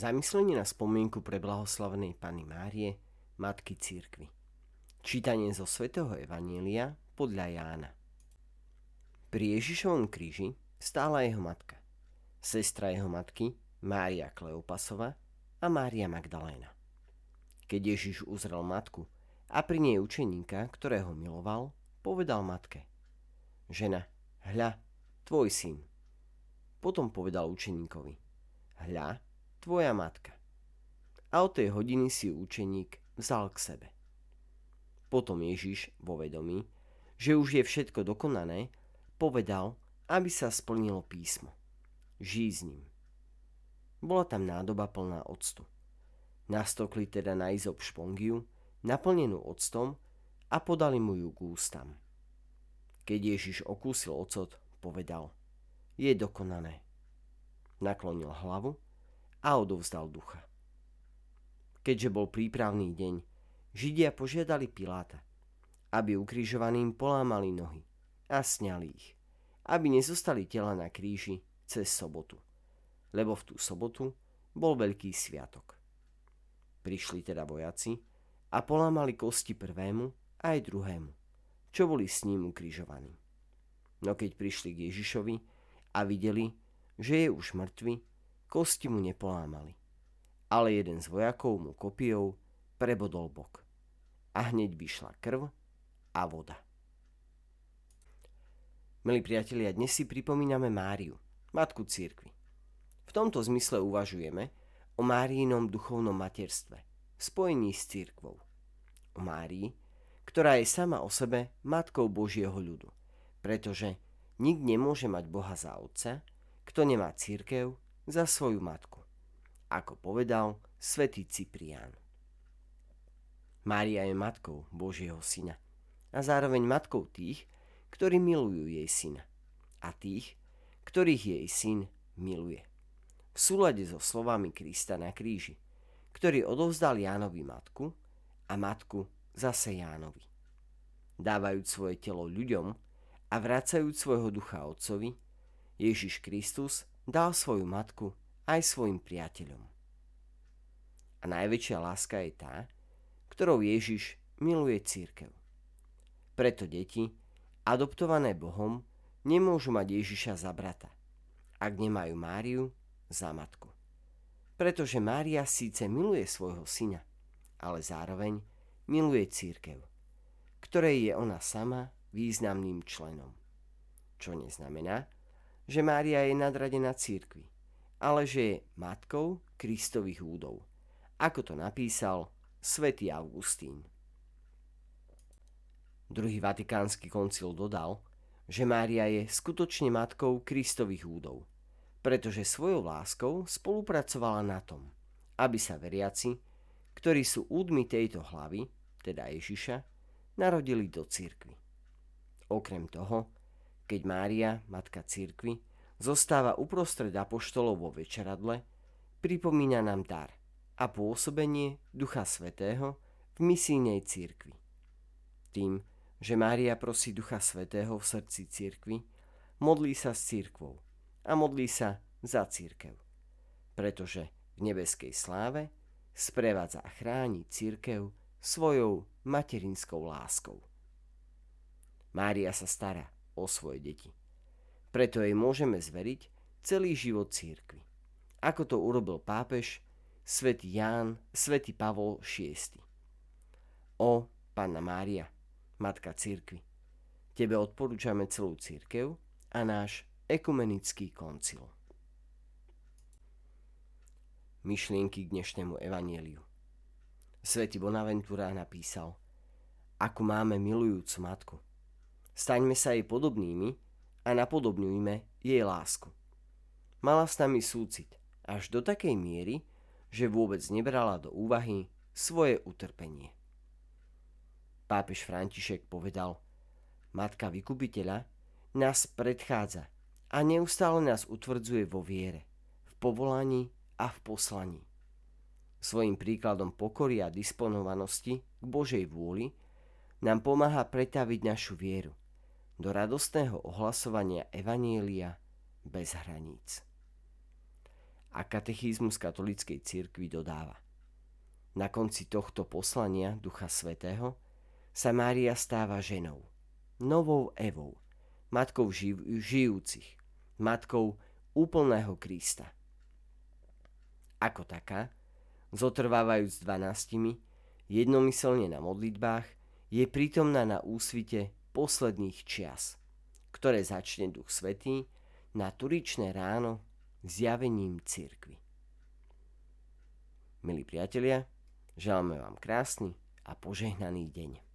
Zamyslenie na spomienku pre blahoslavenej Pany Márie, Matky Církvy. Čítanie zo svätého Evanielia podľa Jána. Pri Ježišovom kríži stála jeho matka, sestra jeho matky, Mária Kleopasova a Mária Magdaléna. Keď Ježiš uzrel matku a pri nej učeníka, ktorého miloval, povedal matke. Žena, hľa, tvoj syn. Potom povedal učeníkovi. Hľa, tvoja matka. A od tej hodiny si učeník vzal k sebe. Potom Ježiš vo vedomí, že už je všetko dokonané, povedal, aby sa splnilo písmo. Žij s ním. Bola tam nádoba plná octu. Nastokli teda na izop špongiu, naplnenú octom a podali mu ju k ústam. Keď Ježiš okúsil ocot, povedal, je dokonané. Naklonil hlavu a odovzdal ducha. Keďže bol prípravný deň, Židia požiadali Piláta, aby ukrižovaným polámali nohy a sňali ich, aby nezostali tela na kríži cez sobotu, lebo v tú sobotu bol veľký sviatok. Prišli teda vojaci a polámali kosti prvému aj druhému, čo boli s ním ukrižovaní. No keď prišli k Ježišovi a videli, že je už mŕtvy, kosti mu nepolámali. Ale jeden z vojakov mu kopijou prebodol bok. A hneď vyšla krv a voda. Milí priatelia, dnes si pripomíname Máriu, matku církvy. V tomto zmysle uvažujeme o Máriinom duchovnom materstve spojení s církvou. O Márii, ktorá je sama o sebe matkou Božieho ľudu, pretože nik nemôže mať Boha za otca, kto nemá církev za svoju matku, ako povedal svätý Ciprián. Mária je matkou Božieho syna a zároveň matkou tých, ktorí milujú jej syna a tých, ktorých jej syn miluje. V súlade so slovami Krista na kríži, ktorý odovzdal Jánovi matku a matku zase Jánovi. Dávajúc svoje telo ľuďom a vracajúc svojho ducha otcovi, Ježiš Kristus dal svoju matku aj svojim priateľom. A najväčšia láska je tá, ktorou Ježiš miluje církev. Preto deti, adoptované Bohom, nemôžu mať Ježiša za brata, ak nemajú Máriu za matku. Pretože Mária síce miluje svojho syna, ale zároveň miluje církev, ktorej je ona sama významným členom. Čo neznamená, že Mária je nadradená církvi, ale že je matkou Kristových údov, ako to napísal svätý Augustín. Druhý vatikánsky koncil dodal, že Mária je skutočne matkou Kristových údov, pretože svojou láskou spolupracovala na tom, aby sa veriaci, ktorí sú údmi tejto hlavy, teda Ježiša, narodili do církvy. Okrem toho, keď Mária, matka cirkvy, zostáva uprostred apoštolov vo večeradle, pripomína nám dar a pôsobenie Ducha Svetého v misijnej cirkvi. Tým, že Mária prosí Ducha Svetého v srdci cirkvi, modlí sa s cirkvou a modlí sa za církev, pretože v nebeskej sláve sprevádza a chráni církev svojou materinskou láskou. Mária sa stará o svoje deti. Preto jej môžeme zveriť celý život církvy. Ako to urobil pápež svätý Ján, svätý Pavol VI. O, Panna Mária, Matka církvy, Tebe odporúčame celú církev a náš ekumenický koncil. Myšlienky k dnešnému evanieliu. Svetý Bonaventura napísal, ako máme milujúcu matku – Staňme sa jej podobnými a napodobňujme jej lásku. Mala s nami súcit až do takej miery, že vôbec nebrala do úvahy svoje utrpenie. Pápež František povedal, Matka vykupiteľa nás predchádza a neustále nás utvrdzuje vo viere, v povolaní a v poslaní. Svojim príkladom pokory a disponovanosti k Božej vôli nám pomáha pretaviť našu vieru do radostného ohlasovania Evanielia bez hraníc. A katechizmus katolíckej cirkvi dodáva. Na konci tohto poslania Ducha Svetého sa Mária stáva ženou, novou Evou, matkou živ- žijúcich, matkou úplného Krista. Ako taká, zotrvávajúc dvanáctimi, jednomyselne na modlitbách, je prítomná na úsvite posledných čias, ktoré začne Duch Svetý na turičné ráno zjavením cirkvy. Milí priatelia, želáme vám krásny a požehnaný deň.